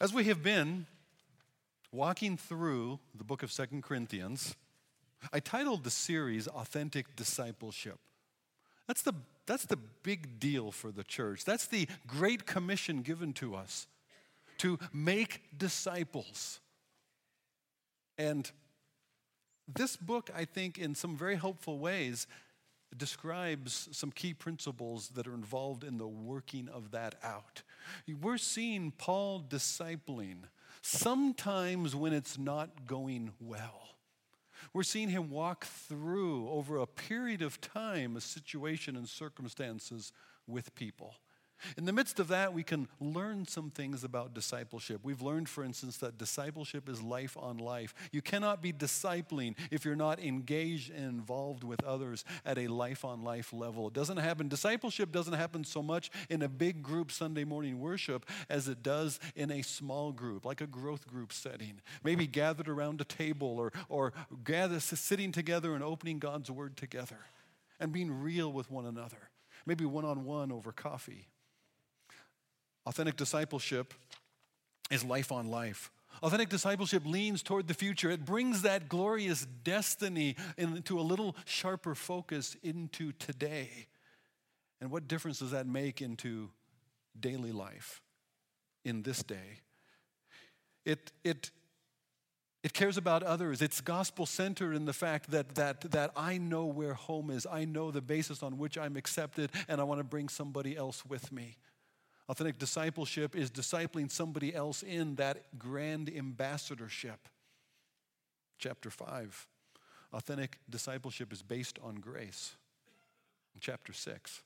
As we have been walking through the book of Second Corinthians, I titled the series Authentic Discipleship. That's the, that's the big deal for the church. That's the great commission given to us to make disciples. And this book, I think, in some very helpful ways, describes some key principles that are involved in the working of that out. We're seeing Paul discipling sometimes when it's not going well. We're seeing him walk through over a period of time a situation and circumstances with people. In the midst of that, we can learn some things about discipleship. We've learned, for instance, that discipleship is life on life. You cannot be discipling if you're not engaged and involved with others at a life on life level. It doesn't happen, discipleship doesn't happen so much in a big group Sunday morning worship as it does in a small group, like a growth group setting. Maybe gathered around a table or, or gather, sitting together and opening God's word together and being real with one another. Maybe one on one over coffee Authentic discipleship is life on life. Authentic discipleship leans toward the future. It brings that glorious destiny into a little sharper focus into today. And what difference does that make into daily life in this day? It, it, it cares about others. It's gospel centered in the fact that, that, that I know where home is. I know the basis on which I'm accepted, and I want to bring somebody else with me. Authentic discipleship is discipling somebody else in that grand ambassadorship. Chapter 5. Authentic discipleship is based on grace. Chapter 6.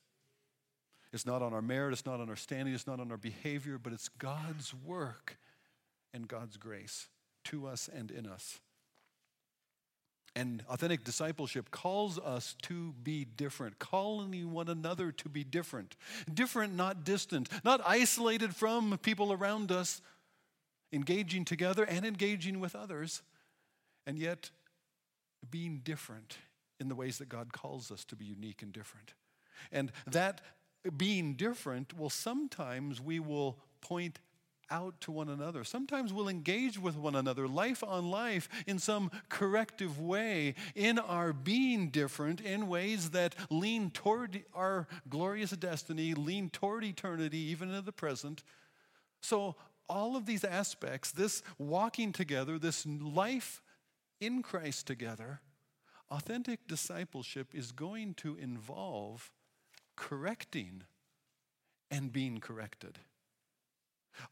It's not on our merit, it's not on our standing, it's not on our behavior, but it's God's work and God's grace to us and in us. And authentic discipleship calls us to be different, calling one another to be different. Different, not distant, not isolated from people around us, engaging together and engaging with others, and yet being different in the ways that God calls us to be unique and different. And that being different will sometimes we will point out to one another. Sometimes we'll engage with one another, life on life, in some corrective way, in our being different, in ways that lean toward our glorious destiny, lean toward eternity, even in the present. So, all of these aspects, this walking together, this life in Christ together, authentic discipleship is going to involve correcting and being corrected.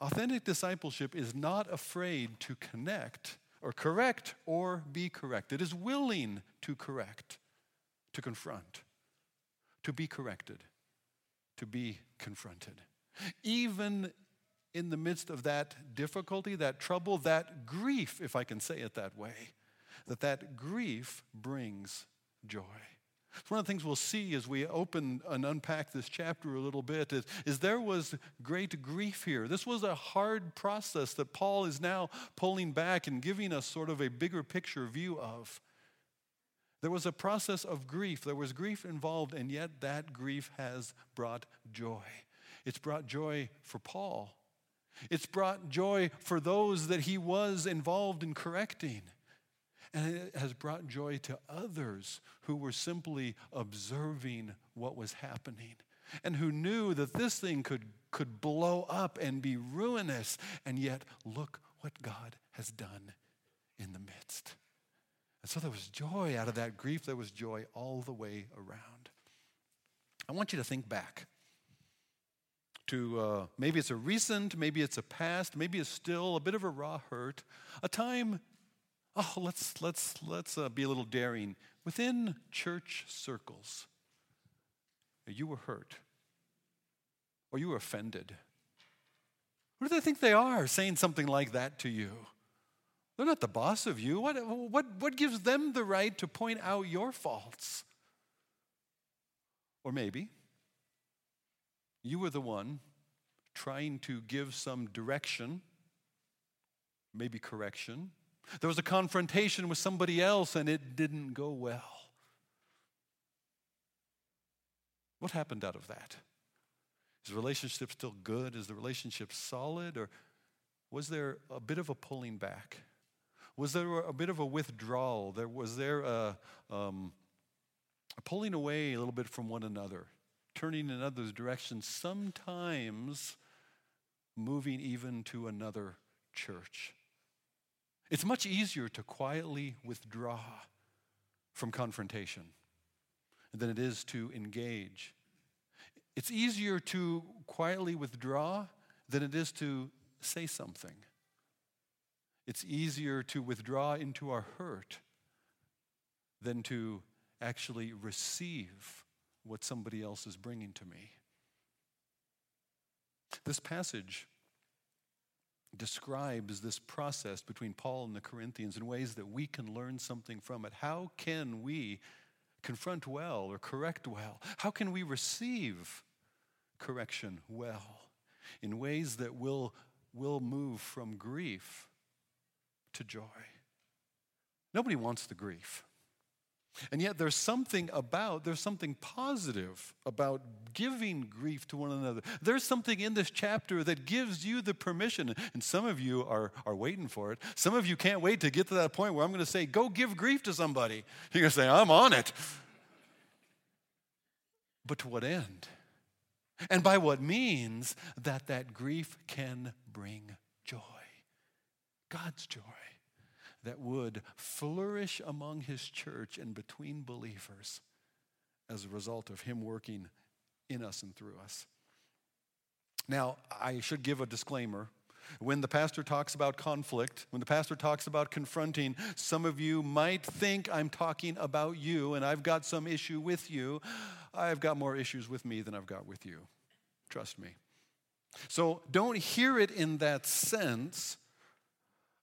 Authentic discipleship is not afraid to connect or correct or be corrected. It is willing to correct, to confront, to be corrected, to be confronted. Even in the midst of that difficulty, that trouble, that grief, if I can say it that way, that that grief brings joy. One of the things we'll see as we open and unpack this chapter a little bit is, is there was great grief here. This was a hard process that Paul is now pulling back and giving us sort of a bigger picture view of. There was a process of grief. There was grief involved, and yet that grief has brought joy. It's brought joy for Paul. It's brought joy for those that he was involved in correcting. And it has brought joy to others who were simply observing what was happening and who knew that this thing could, could blow up and be ruinous. And yet, look what God has done in the midst. And so there was joy out of that grief, there was joy all the way around. I want you to think back to uh, maybe it's a recent, maybe it's a past, maybe it's still a bit of a raw hurt, a time oh, let's, let's, let's uh, be a little daring. Within church circles, you were hurt or you were offended. Who do they think they are saying something like that to you? They're not the boss of you. What, what, what gives them the right to point out your faults? Or maybe you were the one trying to give some direction, maybe correction, there was a confrontation with somebody else and it didn't go well. What happened out of that? Is the relationship still good? Is the relationship solid? Or Was there a bit of a pulling back? Was there a bit of a withdrawal? There, was there a, um, a pulling away a little bit from one another, turning in others' directions, sometimes moving even to another church? It's much easier to quietly withdraw from confrontation than it is to engage. It's easier to quietly withdraw than it is to say something. It's easier to withdraw into our hurt than to actually receive what somebody else is bringing to me. This passage describes this process between Paul and the Corinthians in ways that we can learn something from it. How can we confront well or correct well? How can we receive correction well in ways that will, will move from grief to joy? Nobody wants the grief. And yet there's something about, there's something positive about giving grief to one another. There's something in this chapter that gives you the permission, and some of you are, are waiting for it. Some of you can't wait to get to that point where I'm going to say, go give grief to somebody. You're going to say, I'm on it. But to what end? And by what means that that grief can bring joy. God's joy that would flourish among his church and between believers as a result of him working in us and through us. Now, I should give a disclaimer. When the pastor talks about conflict, when the pastor talks about confronting, some of you might think I'm talking about you and I've got some issue with you. I've got more issues with me than I've got with you. Trust me. So don't hear it in that sense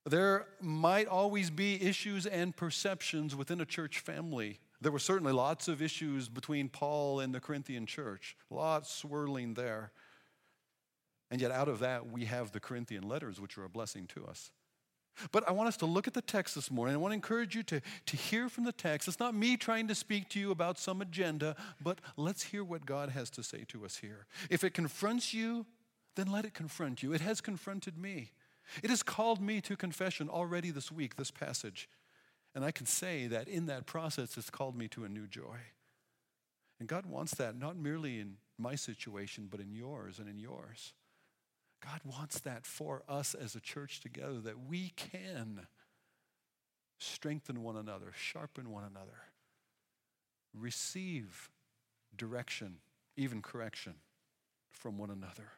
there might always be issues and perceptions within a church family. There were certainly lots of issues between Paul and the Corinthian church, lots swirling there. And yet, out of that, we have the Corinthian letters, which are a blessing to us. But I want us to look at the text this morning. I want to encourage you to, to hear from the text. It's not me trying to speak to you about some agenda, but let's hear what God has to say to us here. If it confronts you, then let it confront you. It has confronted me. It has called me to confession already this week, this passage. And I can say that in that process, it's called me to a new joy. And God wants that not merely in my situation, but in yours and in yours. God wants that for us as a church together, that we can strengthen one another, sharpen one another, receive direction, even correction from one another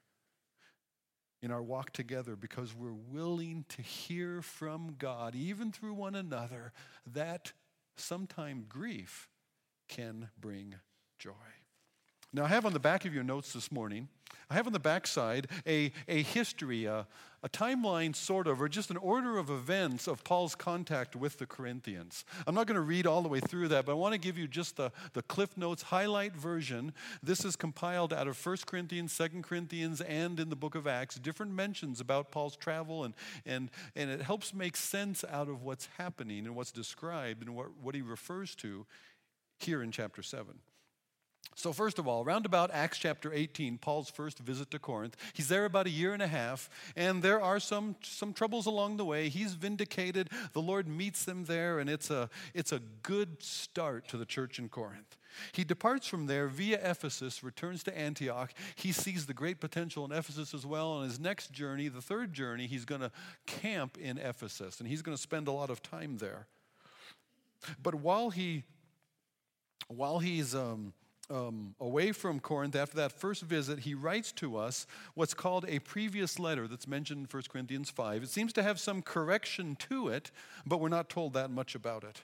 in our walk together because we're willing to hear from God, even through one another, that sometime grief can bring joy. Now, I have on the back of your notes this morning, I have on the back side a, a history, a, a timeline, sort of, or just an order of events of Paul's contact with the Corinthians. I'm not going to read all the way through that, but I want to give you just the, the Cliff Notes highlight version. This is compiled out of 1 Corinthians, 2 Corinthians, and in the book of Acts, different mentions about Paul's travel, and, and, and it helps make sense out of what's happening and what's described and what, what he refers to here in chapter 7. So, first of all, round about Acts chapter 18, Paul's first visit to Corinth, he's there about a year and a half, and there are some, some troubles along the way. He's vindicated. The Lord meets them there, and it's a, it's a good start to the church in Corinth. He departs from there via Ephesus, returns to Antioch. He sees the great potential in Ephesus as well. On his next journey, the third journey, he's going to camp in Ephesus, and he's going to spend a lot of time there. But while he, while he's um, um, away from Corinth after that first visit, he writes to us what's called a previous letter that's mentioned in 1 Corinthians 5. It seems to have some correction to it, but we're not told that much about it.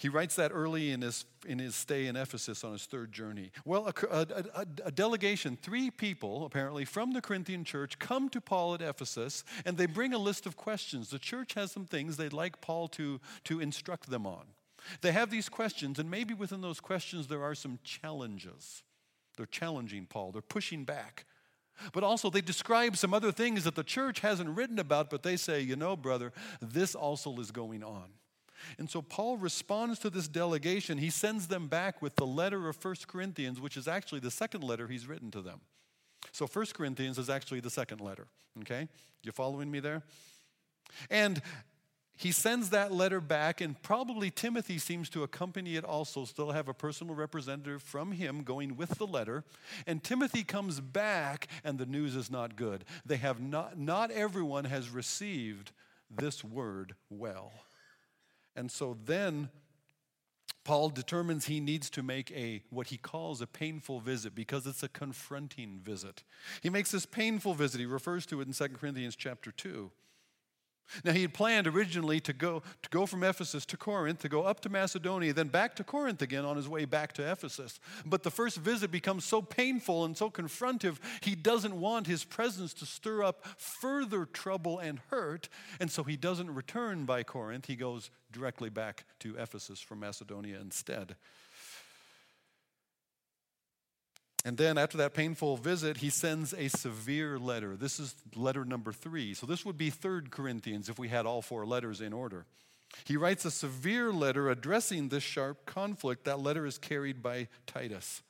He writes that early in his, in his stay in Ephesus on his third journey. Well, a, a, a, delegation, three people apparently from the Corinthian church, come to Paul at Ephesus and they bring a list of questions. The church has some things they'd like Paul to, to instruct them on. They have these questions, and maybe within those questions there are some challenges. They're challenging Paul, they're pushing back. But also, they describe some other things that the church hasn't written about, but they say, you know, brother, this also is going on. And so Paul responds to this delegation. He sends them back with the letter of First Corinthians, which is actually the second letter he's written to them. So 1 Corinthians is actually the second letter. Okay? You following me there? And he sends that letter back, and probably Timothy seems to accompany it also, still have a personal representative from him going with the letter. And Timothy comes back, and the news is not good. They have not, not everyone has received this word well. And so then Paul determines he needs to make a what he calls a painful visit because it's a confronting visit. He makes this painful visit. He refers to it in 2 Corinthians chapter 2. Now he had planned originally to go to go from Ephesus to Corinth, to go up to Macedonia, then back to Corinth again on his way back to Ephesus. But the first visit becomes so painful and so confrontive, he doesn't want his presence to stir up further trouble and hurt, and so he doesn't return by Corinth. He goes directly back to Ephesus from Macedonia instead. And then after that painful visit, he sends a severe letter. This is letter number three. So this would be Third Corinthians if we had all four letters in order. He writes a severe letter addressing this sharp conflict. That letter is carried by Titus.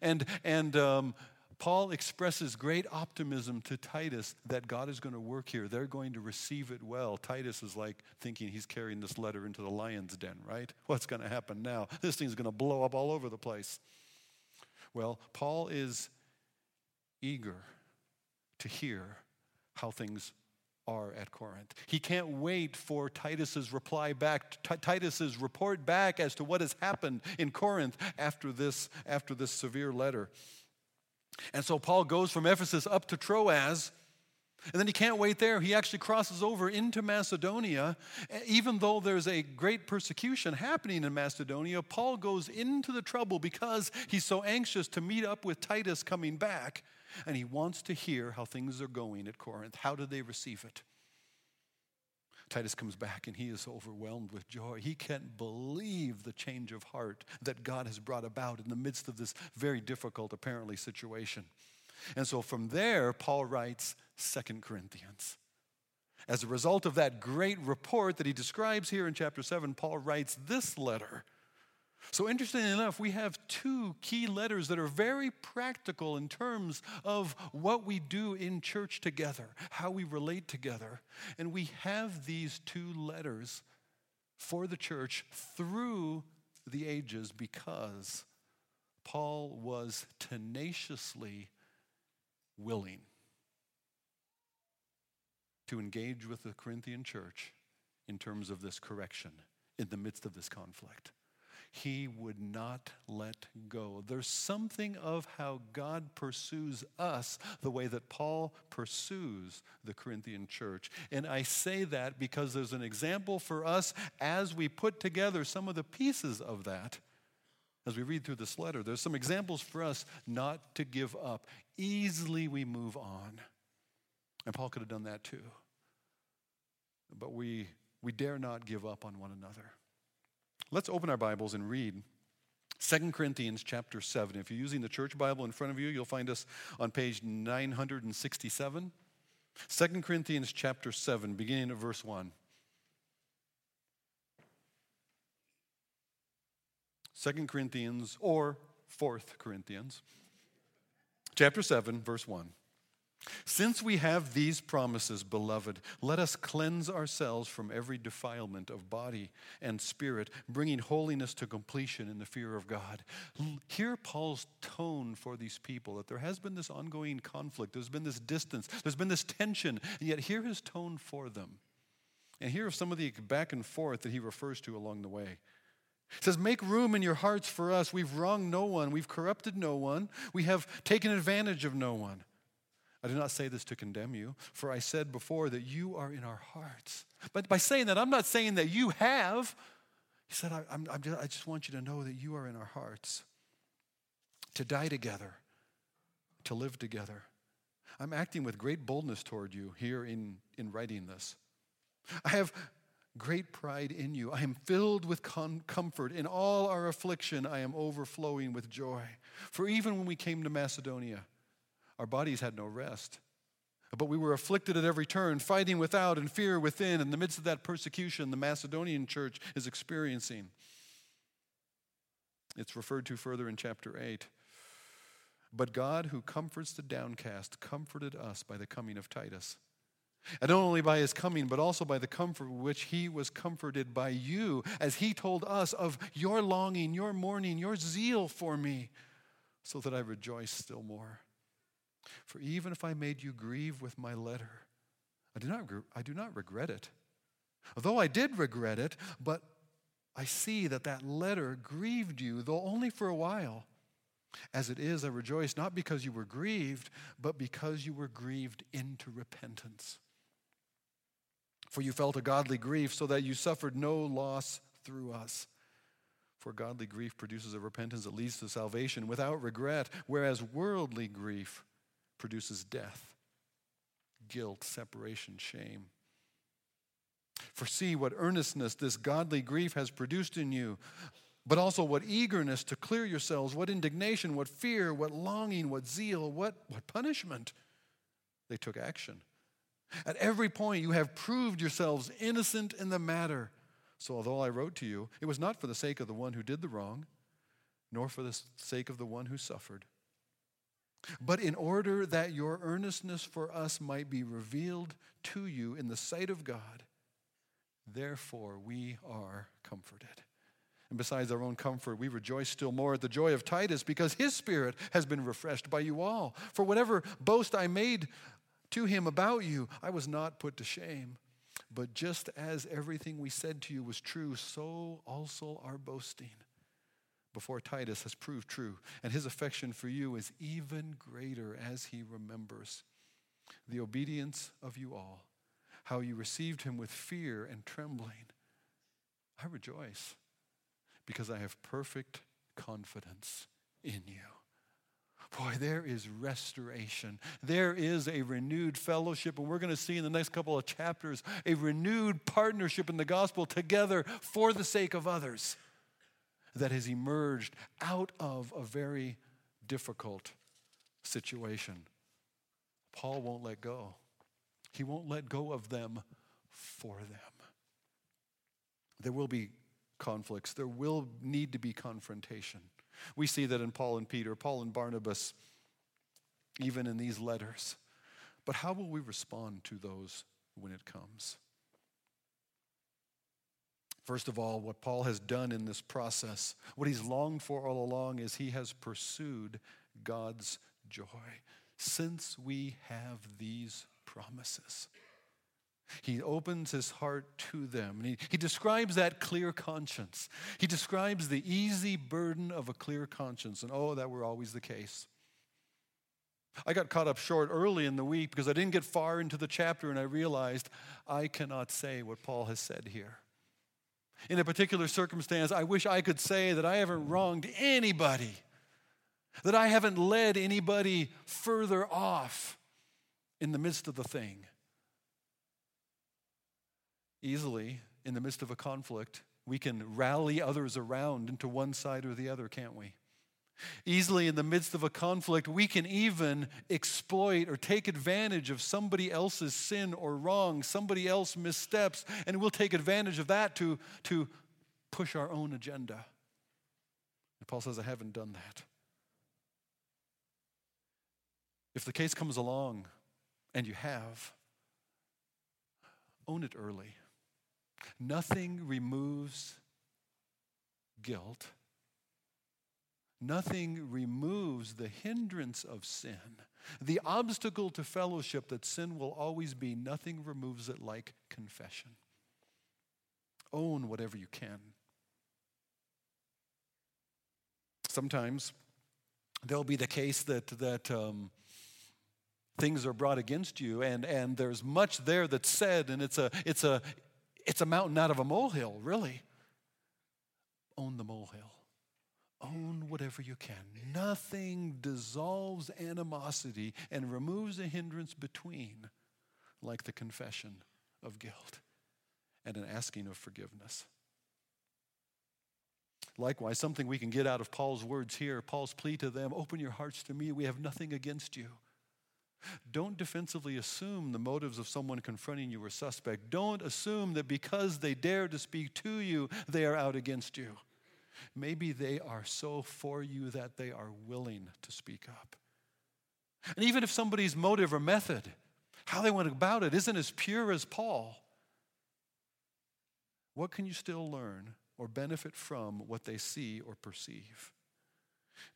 And, and um, Paul expresses great optimism to Titus that God is going to work here. They're going to receive it well. Titus is like thinking he's carrying this letter into the lion's den, right? What's going to happen now? This thing's going to blow up all over the place. Well, Paul is eager to hear how things are at Corinth. He can't wait for Titus's reply back, T- Titus's report back as to what has happened in Corinth after this, after this severe letter. And so Paul goes from Ephesus up to Troas and then he can't wait there. He actually crosses over into Macedonia. Even though there's a great persecution happening in Macedonia, Paul goes into the trouble because he's so anxious to meet up with Titus coming back. And he wants to hear how things are going at Corinth. How did they receive it? Titus comes back and he is overwhelmed with joy. He can't believe the change of heart that God has brought about in the midst of this very difficult, apparently, situation. And so from there, Paul writes Second Corinthians. As a result of that great report that he describes here in chapter 7, Paul writes this letter. So, interestingly enough, we have two key letters that are very practical in terms of what we do in church together, how we relate together. And we have these two letters for the church through the ages because Paul was tenaciously willing to engage with the Corinthian church in terms of this correction in the midst of this conflict. He would not let go. There's something of how God pursues us the way that Paul pursues the Corinthian church. And I say that because there's an example for us as we put together some of the pieces of that. As we read through this letter, there's some examples for us not to give up. Easily we move on. And Paul could have done that too but we, we dare not give up on one another. Let's open our Bibles and read 2 Corinthians chapter 7. If you're using the church Bible in front of you, you'll find us on page 967. 2 Corinthians chapter 7, beginning at verse 1. 2 Corinthians or 4th Corinthians, chapter 7, verse 1. Since we have these promises, beloved, let us cleanse ourselves from every defilement of body and spirit, bringing holiness to completion in the fear of God. Hear Paul's tone for these people that there has been this ongoing conflict, there's been this distance, there's been this tension, and yet hear his tone for them. And hear some of the back and forth that he refers to along the way. It says, Make room in your hearts for us. We've wronged no one, we've corrupted no one, we have taken advantage of no one. I do not say this to condemn you, for I said before that you are in our hearts. But by saying that, I'm not saying that you have. He said, I, I'm, I'm just, I just want you to know that you are in our hearts. To die together, to live together. I'm acting with great boldness toward you here in, in writing this. I have great pride in you. I am filled with con- comfort. In all our affliction, I am overflowing with joy. For even when we came to Macedonia, our bodies had no rest. But we were afflicted at every turn, fighting without and fear within. In the midst of that persecution, the Macedonian church is experiencing. It's referred to further in chapter 8. But God, who comforts the downcast, comforted us by the coming of Titus. And not only by his coming, but also by the comfort which he was comforted by you, as he told us of your longing, your mourning, your zeal for me, so that I rejoice still more. For even if I made you grieve with my letter, I do not, I do not regret it. Although I did regret it, but I see that that letter grieved you, though only for a while. As it is, I rejoice not because you were grieved, but because you were grieved into repentance. For you felt a godly grief, so that you suffered no loss through us. For godly grief produces a repentance that leads to salvation without regret, whereas worldly grief produces death, guilt, separation, shame. For see what earnestness this godly grief has produced in you, but also what eagerness to clear yourselves, what indignation, what fear, what longing, what zeal, what, what punishment. They took action. At every point, you have proved yourselves innocent in the matter. So, although I wrote to you, it was not for the sake of the one who did the wrong, nor for the sake of the one who suffered, but in order that your earnestness for us might be revealed to you in the sight of God. Therefore, we are comforted. And besides our own comfort, we rejoice still more at the joy of Titus because his spirit has been refreshed by you all. For whatever boast I made to him about you, I was not put to shame. But just as everything we said to you was true, so also our boasting before Titus has proved true, and his affection for you is even greater as he remembers the obedience of you all, how you received him with fear and trembling. I rejoice because I have perfect confidence in you. Boy, there is restoration. There is a renewed fellowship, and we're going to see in the next couple of chapters a renewed partnership in the gospel together for the sake of others that has emerged out of a very difficult situation. Paul won't let go. He won't let go of them for them. There will be conflicts, there will need to be confrontation. We see that in Paul and Peter, Paul and Barnabas, even in these letters. But how will we respond to those when it comes? First of all, what Paul has done in this process, what he's longed for all along, is he has pursued God's joy since we have these promises. He opens his heart to them. And he, he describes that clear conscience. He describes the easy burden of a clear conscience. And oh, that were always the case. I got caught up short early in the week because I didn't get far into the chapter and I realized I cannot say what Paul has said here. In a particular circumstance, I wish I could say that I haven't wronged anybody, that I haven't led anybody further off in the midst of the thing easily, in the midst of a conflict, we can rally others around into one side or the other, can't we? Easily, in the midst of a conflict, we can even exploit or take advantage of somebody else's sin or wrong, somebody else missteps, and we'll take advantage of that to, to push our own agenda. And Paul says, I haven't done that. If the case comes along and you have, own it early. Nothing removes guilt. Nothing removes the hindrance of sin. The obstacle to fellowship that sin will always be, nothing removes it like confession. Own whatever you can. Sometimes there'll be the case that, that um, things are brought against you and, and there's much there that's said and it's a, it's a, it's a mountain out of a molehill, really. Own the molehill. Own whatever you can. Nothing dissolves animosity and removes a hindrance between like the confession of guilt and an asking of forgiveness. Likewise, something we can get out of Paul's words here, Paul's plea to them open your hearts to me, we have nothing against you. Don't defensively assume the motives of someone confronting you are suspect. Don't assume that because they dare to speak to you, they are out against you. Maybe they are so for you that they are willing to speak up. And even if somebody's motive or method, how they went about it, isn't as pure as Paul, what can you still learn or benefit from what they see or perceive?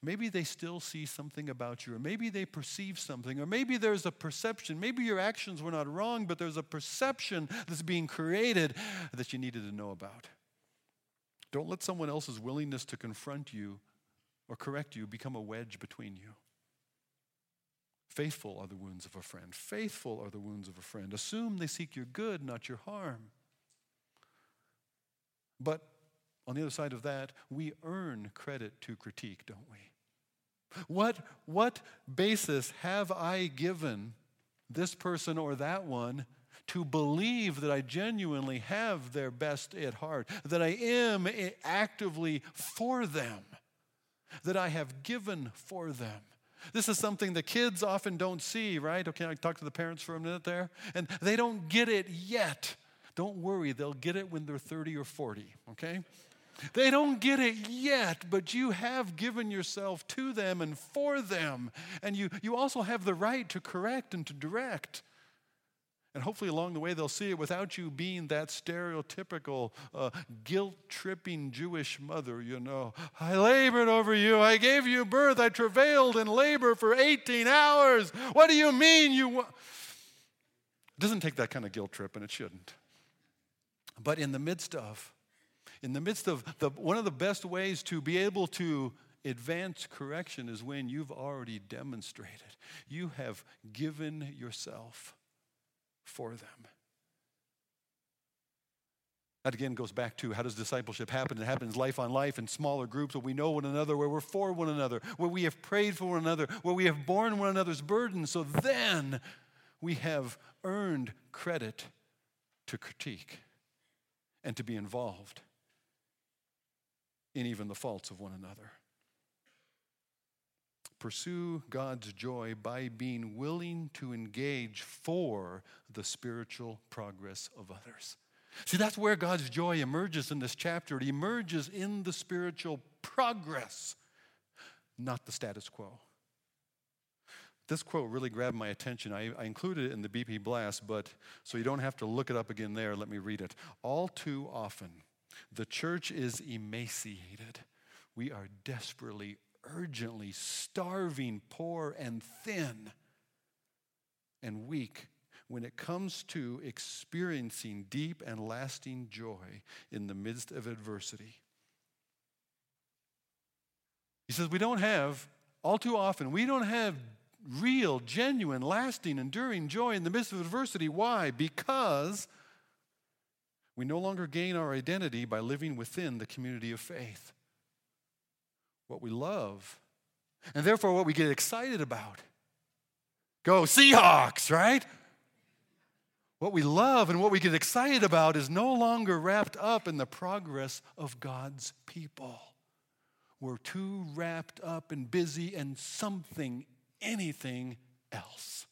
Maybe they still see something about you, or maybe they perceive something, or maybe there's a perception. Maybe your actions were not wrong, but there's a perception that's being created that you needed to know about. Don't let someone else's willingness to confront you or correct you become a wedge between you. Faithful are the wounds of a friend. Faithful are the wounds of a friend. Assume they seek your good, not your harm. But on the other side of that, we earn credit to critique, don't we? What, what basis have I given this person or that one to believe that I genuinely have their best at heart, that I am actively for them, that I have given for them? This is something the kids often don't see, right? Okay, I talk to the parents for a minute there, and they don't get it yet. Don't worry, they'll get it when they're 30 or 40, okay? They don't get it yet, but you have given yourself to them and for them. And you, you also have the right to correct and to direct. And hopefully, along the way, they'll see it without you being that stereotypical, uh, guilt tripping Jewish mother. You know, I labored over you. I gave you birth. I travailed in labor for 18 hours. What do you mean you. Wa-? It doesn't take that kind of guilt trip, and it shouldn't. But in the midst of, in the midst of the, one of the best ways to be able to advance correction is when you've already demonstrated. You have given yourself for them. That again goes back to how does discipleship happen? It happens life on life in smaller groups where we know one another, where we're for one another, where we have prayed for one another, where we have borne one another's burdens. So then we have earned credit to critique and to be involved in even the faults of one another. Pursue God's joy by being willing to engage for the spiritual progress of others. See, that's where God's joy emerges in this chapter. It emerges in the spiritual progress, not the status quo. This quote really grabbed my attention. I, I, included it in the BP Blast, but so you don't have to look it up again there, let me read it. All too often, the church is emaciated. We are desperately, urgently starving, poor, and thin, and weak when it comes to experiencing deep and lasting joy in the midst of adversity. He says, We don't have, all too often, we don't have real, genuine, lasting, enduring joy in the midst of adversity. Why? Because we no longer gain our identity by living within the community of faith. What we love, and therefore what we get excited about. Go Seahawks, right? What we love and what we get excited about is no longer wrapped up in the progress of God's people. We're too wrapped up and busy in something, anything else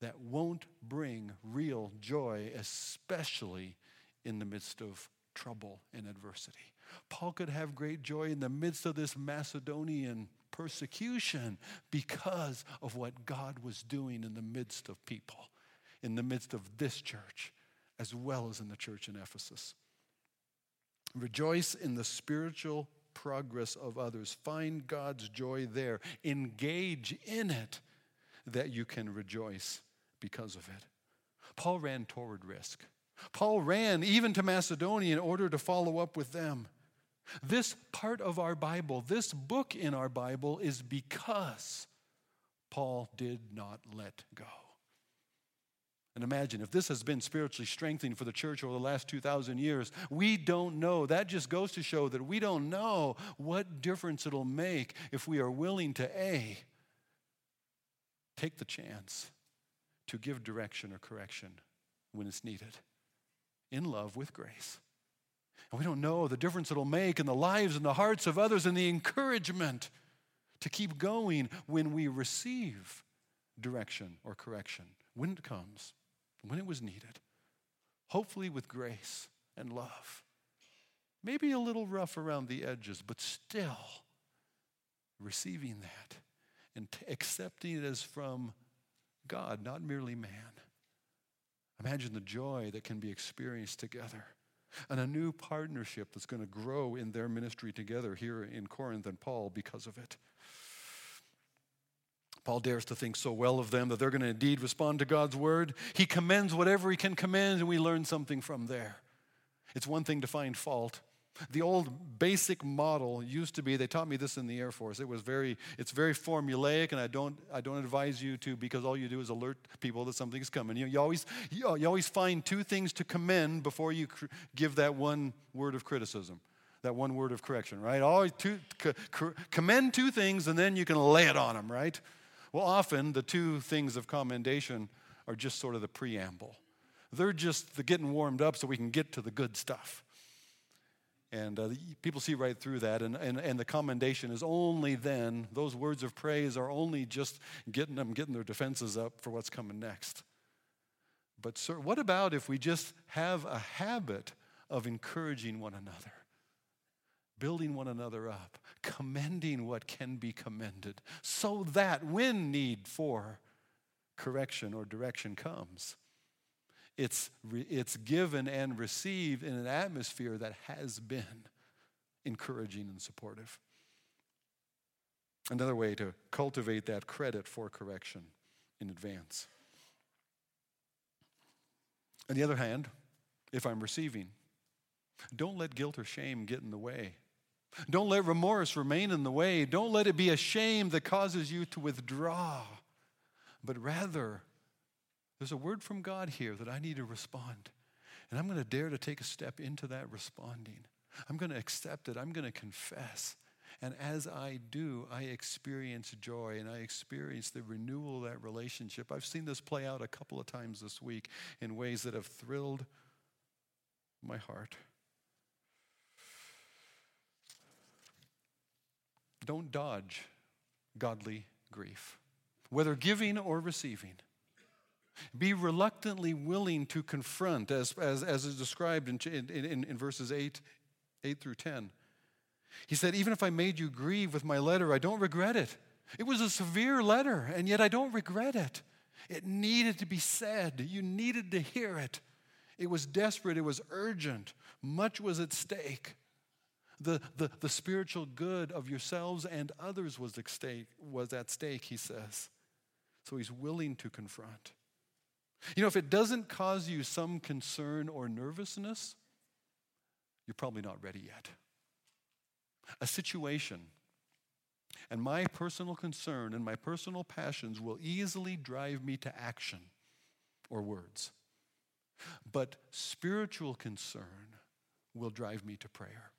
that won't bring real joy, especially in the midst of trouble and adversity. Paul could have great joy in the midst of this Macedonian persecution because of what God was doing in the midst of people, in the midst of this church, as well as in the church in Ephesus. Rejoice in the spiritual progress of others. Find God's joy there. Engage in it that you can rejoice because of it. Paul ran toward risk. Paul ran even to Macedonia in order to follow up with them. This part of our Bible, this book in our Bible, is because Paul did not let go. And imagine if this has been spiritually strengthening for the church over the last 2,000 years, we don't know. That just goes to show that we don't know what difference it'll make if we are willing to A, take the chance to give direction or correction when it's needed in love with grace. And we don't know the difference it'll make in the lives and the hearts of others and the encouragement to keep going when we receive direction or correction, when it comes, when it was needed. Hopefully, with grace and love. Maybe a little rough around the edges, but still receiving that and t- accepting it as from God, not merely man. Imagine the joy that can be experienced together and a new partnership that's going to grow in their ministry together here in Corinth and Paul because of it. Paul dares to think so well of them that they're going to indeed respond to God's word. He commends whatever he can commend, and we learn something from there. It's one thing to find fault, the old basic model used to be, they taught me this in the Air Force. It was very, it's very formulaic, and I don't, I don't advise you to because all you do is alert people that something's coming. You, you, always, you, you always find two things to commend before you cr- give that one word of criticism, that one word of correction, right? Always two, c- commend two things, and then you can lay it on them, right? Well, often the two things of commendation are just sort of the preamble. They're just the getting warmed up so we can get to the good stuff. And uh, people see right through that. And, and, and the commendation is only then, those words of praise are only just getting them, getting their defenses up for what's coming next. But, sir, what about if we just have a habit of encouraging one another, building one another up, commending what can be commended, so that when need for correction or direction comes, it's, it's given and received in an atmosphere that has been encouraging and supportive. Another way to cultivate that credit for correction in advance. On the other hand, if I'm receiving, don't let guilt or shame get in the way. Don't let remorse remain in the way. Don't let it be a shame that causes you to withdraw, but rather there's a word from God here that I need to respond. And I'm going to dare to take a step into that responding. I'm going to accept it. I'm going to confess. And as I do, I experience joy and I experience the renewal of that relationship. I've seen this play out a couple of times this week in ways that have thrilled my heart. Don't dodge godly grief, whether giving or receiving. Be reluctantly willing to confront, as, as, as is described in, in, in verses 8, 8 through 10. He said, Even if I made you grieve with my letter, I don't regret it. It was a severe letter, and yet I don't regret it. It needed to be said. You needed to hear it. It was desperate, it was urgent. Much was at stake. The, the, the spiritual good of yourselves and others was at, stake, was at stake, he says. So he's willing to confront. You know, if it doesn't cause you some concern or nervousness, you're probably not ready yet. A situation and my personal concern and my personal passions will easily drive me to action or words. But spiritual concern will drive me to prayer.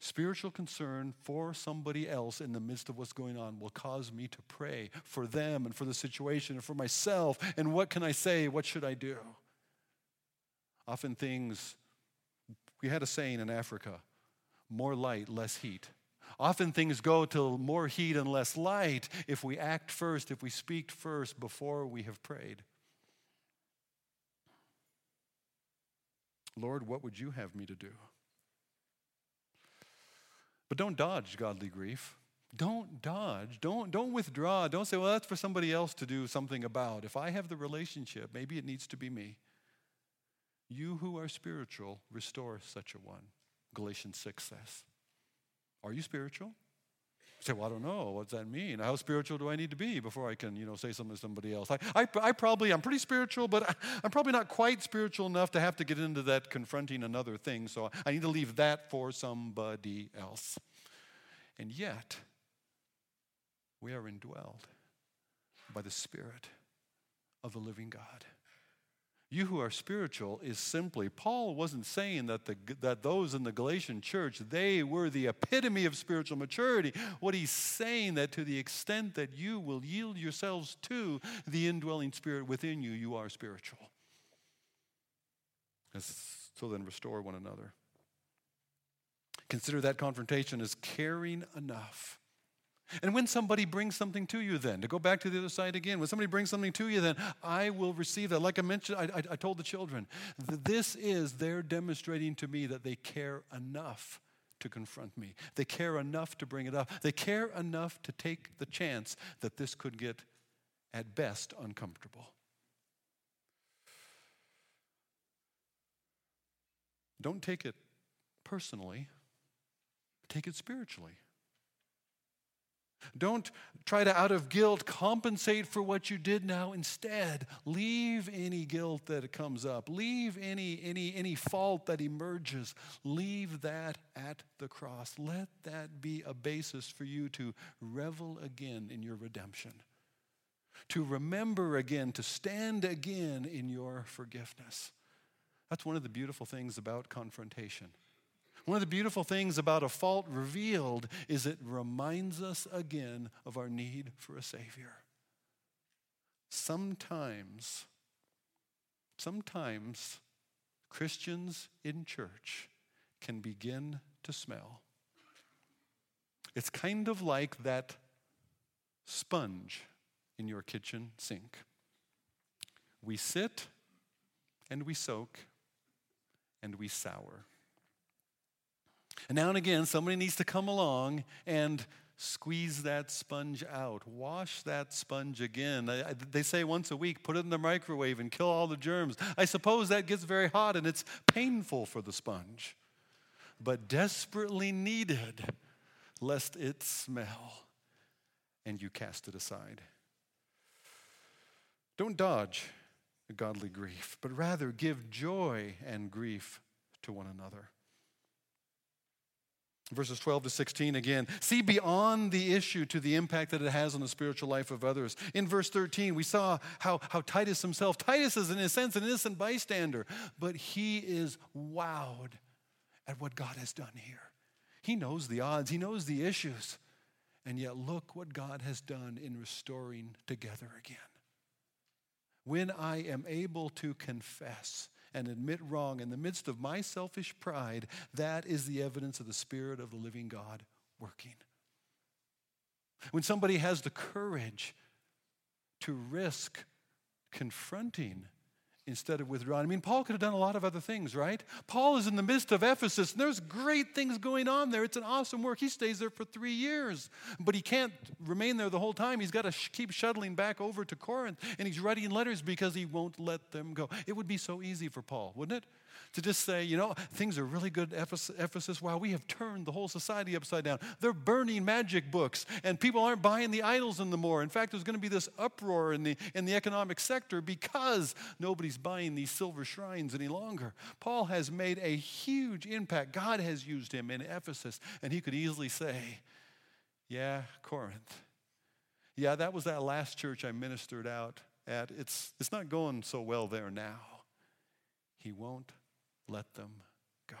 Spiritual concern for somebody else in the midst of what's going on will cause me to pray for them and for the situation and for myself. And what can I say? What should I do? Often things, we had a saying in Africa more light, less heat. Often things go to more heat and less light if we act first, if we speak first before we have prayed. Lord, what would you have me to do? But don't dodge godly grief. Don't dodge. Don't, don't withdraw. Don't say, well, that's for somebody else to do something about. If I have the relationship, maybe it needs to be me. You who are spiritual, restore such a one. Galatians 6 says. Are you spiritual? Say, well, I don't know. What does that mean? How spiritual do I need to be before I can, you know, say something to somebody else? I, I, I probably, I'm pretty spiritual, but I, I'm probably not quite spiritual enough to have to get into that confronting another thing. So I need to leave that for somebody else. And yet, we are indwelled by the Spirit of the living God. You who are spiritual is simply, Paul wasn't saying that, the, that those in the Galatian church, they were the epitome of spiritual maturity. What he's saying that to the extent that you will yield yourselves to the indwelling spirit within you, you are spiritual. So then restore one another. Consider that confrontation as caring enough and when somebody brings something to you, then, to go back to the other side again, when somebody brings something to you, then I will receive that. Like I mentioned, I, I, I told the children, this is they're demonstrating to me that they care enough to confront me. They care enough to bring it up. They care enough to take the chance that this could get, at best, uncomfortable. Don't take it personally, take it spiritually. Don't try to, out of guilt, compensate for what you did now. Instead, leave any guilt that comes up, leave any, any, any fault that emerges, leave that at the cross. Let that be a basis for you to revel again in your redemption, to remember again, to stand again in your forgiveness. That's one of the beautiful things about confrontation. One of the beautiful things about a fault revealed is it reminds us again of our need for a Savior. Sometimes, sometimes Christians in church can begin to smell. It's kind of like that sponge in your kitchen sink. We sit and we soak and we sour. And now and again, somebody needs to come along and squeeze that sponge out, wash that sponge again. They say once a week, put it in the microwave and kill all the germs. I suppose that gets very hot and it's painful for the sponge, but desperately needed lest it smell and you cast it aside. Don't dodge godly grief, but rather give joy and grief to one another. Verses 12 to 16 again. See beyond the issue to the impact that it has on the spiritual life of others. In verse 13, we saw how, how Titus himself, Titus is in a sense an innocent bystander, but he is wowed at what God has done here. He knows the odds, he knows the issues, and yet look what God has done in restoring together again. When I am able to confess, and admit wrong in the midst of my selfish pride, that is the evidence of the Spirit of the living God working. When somebody has the courage to risk confronting instead of withdrawing. I mean, Paul could have done a lot of other things, right? Paul is in the midst of Ephesus, and there's great things going on there. It's an awesome work. He stays there for three years, but he can't remain there the whole time. He's got to sh- keep shuttling back over to Corinth, and he's writing letters because he won't let them go. It would be so easy for Paul, wouldn't it? To just say, you know, things are really good at Ephesus. Wow, we have turned the whole society upside down. They're burning magic books, and people aren't buying the idols anymore. In fact, there's going to be this uproar in the, in the economic sector because nobody's buying these silver shrines any longer. Paul has made a huge impact. God has used him in Ephesus, and he could easily say, yeah, Corinth. Yeah, that was that last church I ministered out at. It's, it's not going so well there now. He won't let them go.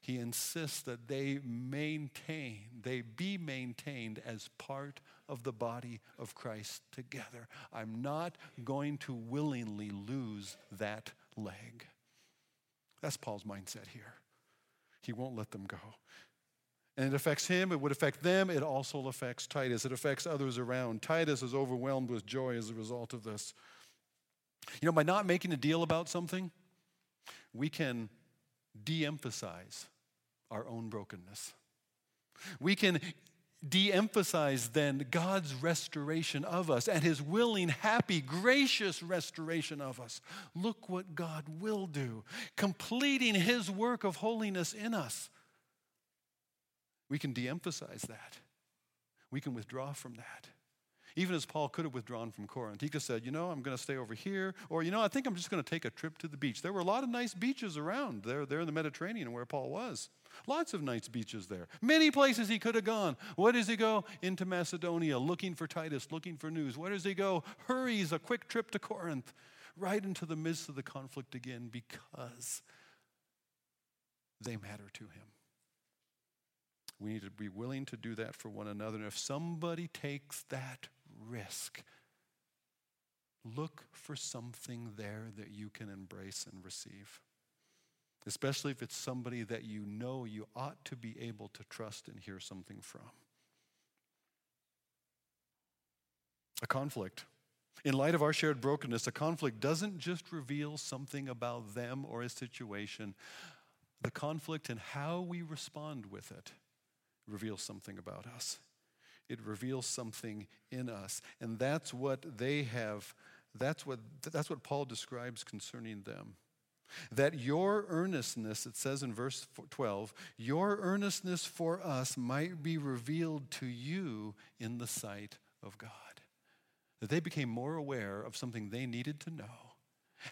He insists that they maintain, they be maintained as part of the body of Christ together. I'm not going to willingly lose that leg. That's Paul's mindset here. He won't let them go. And it affects him, it would affect them, it also affects Titus, it affects others around. Titus is overwhelmed with joy as a result of this. You know, by not making a deal about something, we can de emphasize our own brokenness. We can de emphasize then God's restoration of us and his willing, happy, gracious restoration of us. Look what God will do, completing his work of holiness in us. We can de emphasize that, we can withdraw from that. Even as Paul could have withdrawn from Corinth, he could have said, You know, I'm going to stay over here. Or, you know, I think I'm just going to take a trip to the beach. There were a lot of nice beaches around there, there in the Mediterranean where Paul was. Lots of nice beaches there. Many places he could have gone. Where does he go? Into Macedonia, looking for Titus, looking for news. Where does he go? Hurries, a quick trip to Corinth, right into the midst of the conflict again because they matter to him. We need to be willing to do that for one another. And if somebody takes that risk. Look for something there that you can embrace and receive, especially if it's somebody that you know you ought to be able to trust and hear something from. A conflict. In light of our shared brokenness, a conflict doesn't just reveal something about them or a situation. the conflict and how we respond with it reveals something about us. It reveals something in us. And that's what they have, that's what, that's what Paul describes concerning them. That your earnestness, it says in verse 12, your earnestness for us might be revealed to you in the sight of God. That they became more aware of something they needed to know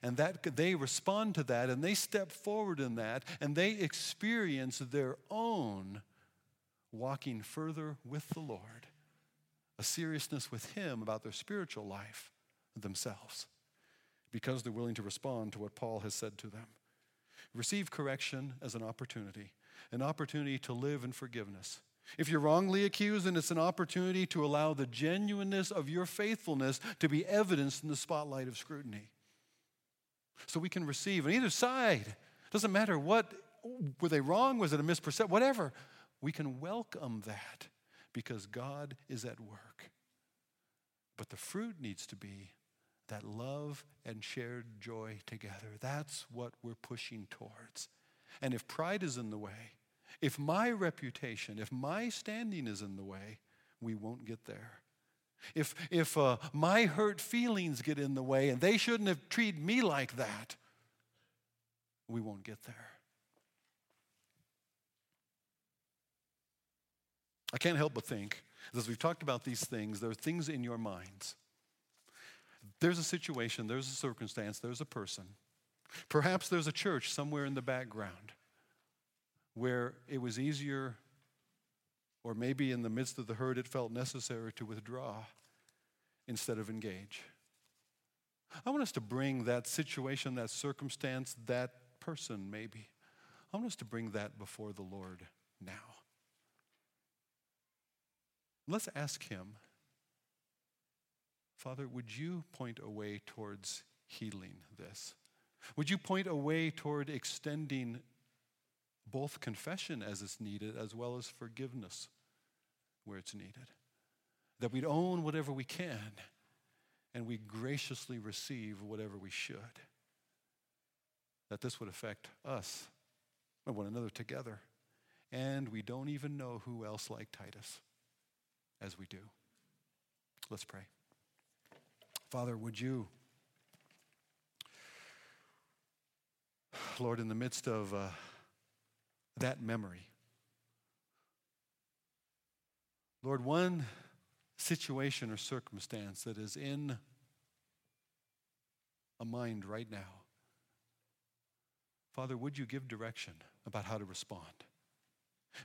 and that they respond to that and they step forward in that and they experience their own walking further with the Lord, a seriousness with Him about their spiritual life themselves, because they're willing to respond to what Paul has said to them. Receive correction as an opportunity, an opportunity to live in forgiveness. If you're wrongly accused, then it's an opportunity to allow the genuineness of your faithfulness to be evidenced in the spotlight of scrutiny so we can receive on either side. Doesn't matter what, were they wrong? Was it a misperception? Whatever. We can welcome that because God is at work. But the fruit needs to be that love and shared joy together. That's what we're pushing towards. And if pride is in the way, if my reputation, if my standing is in the way, we won't get there. If, if uh, my hurt feelings get in the way and they shouldn't have treated me like that, we won't get there. I can't help but think, as we've talked about these things, there are things in your minds. There's a situation, there's a circumstance, there's a person. Perhaps there's a church somewhere in the background where it was easier or maybe in the midst of the hurt, it felt necessary to withdraw instead of engage. I want us to bring that situation, that circumstance, that person, maybe. I want us to bring that before the Lord now. Let's ask Him, Father, would you point a way towards healing this? Would you point a way toward extending both confession as it's needed as well as forgiveness where it's needed. That we'd own whatever we can and we graciously receive whatever we should. That this would affect us and one another together. And we don't even know who else like Titus as we do. Let's pray. Father, would you, Lord, in the midst of uh, that memory, Lord, one situation or circumstance that is in a mind right now, Father, would you give direction about how to respond?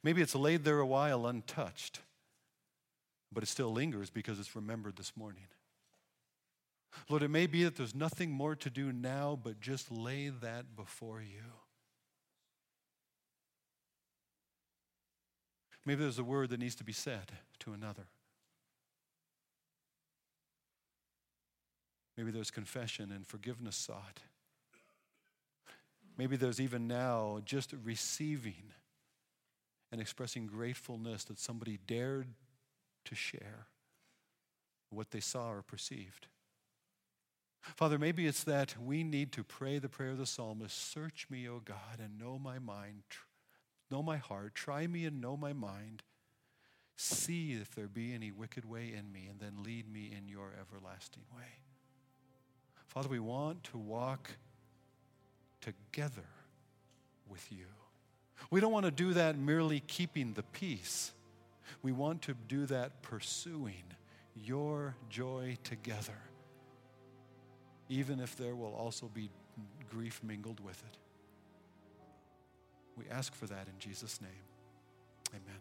Maybe it's laid there a while untouched, but it still lingers because it's remembered this morning. Lord, it may be that there's nothing more to do now but just lay that before you. Maybe there's a word that needs to be said to another. Maybe there's confession and forgiveness sought. Maybe there's even now just receiving and expressing gratefulness that somebody dared to share what they saw or perceived. Father, maybe it's that we need to pray the prayer of the psalmist Search me, O God, and know my mind. Know my heart, try me and know my mind. See if there be any wicked way in me, and then lead me in your everlasting way. Father, we want to walk together with you. We don't want to do that merely keeping the peace. We want to do that pursuing your joy together, even if there will also be grief mingled with it. We ask for that in Jesus' name. Amen.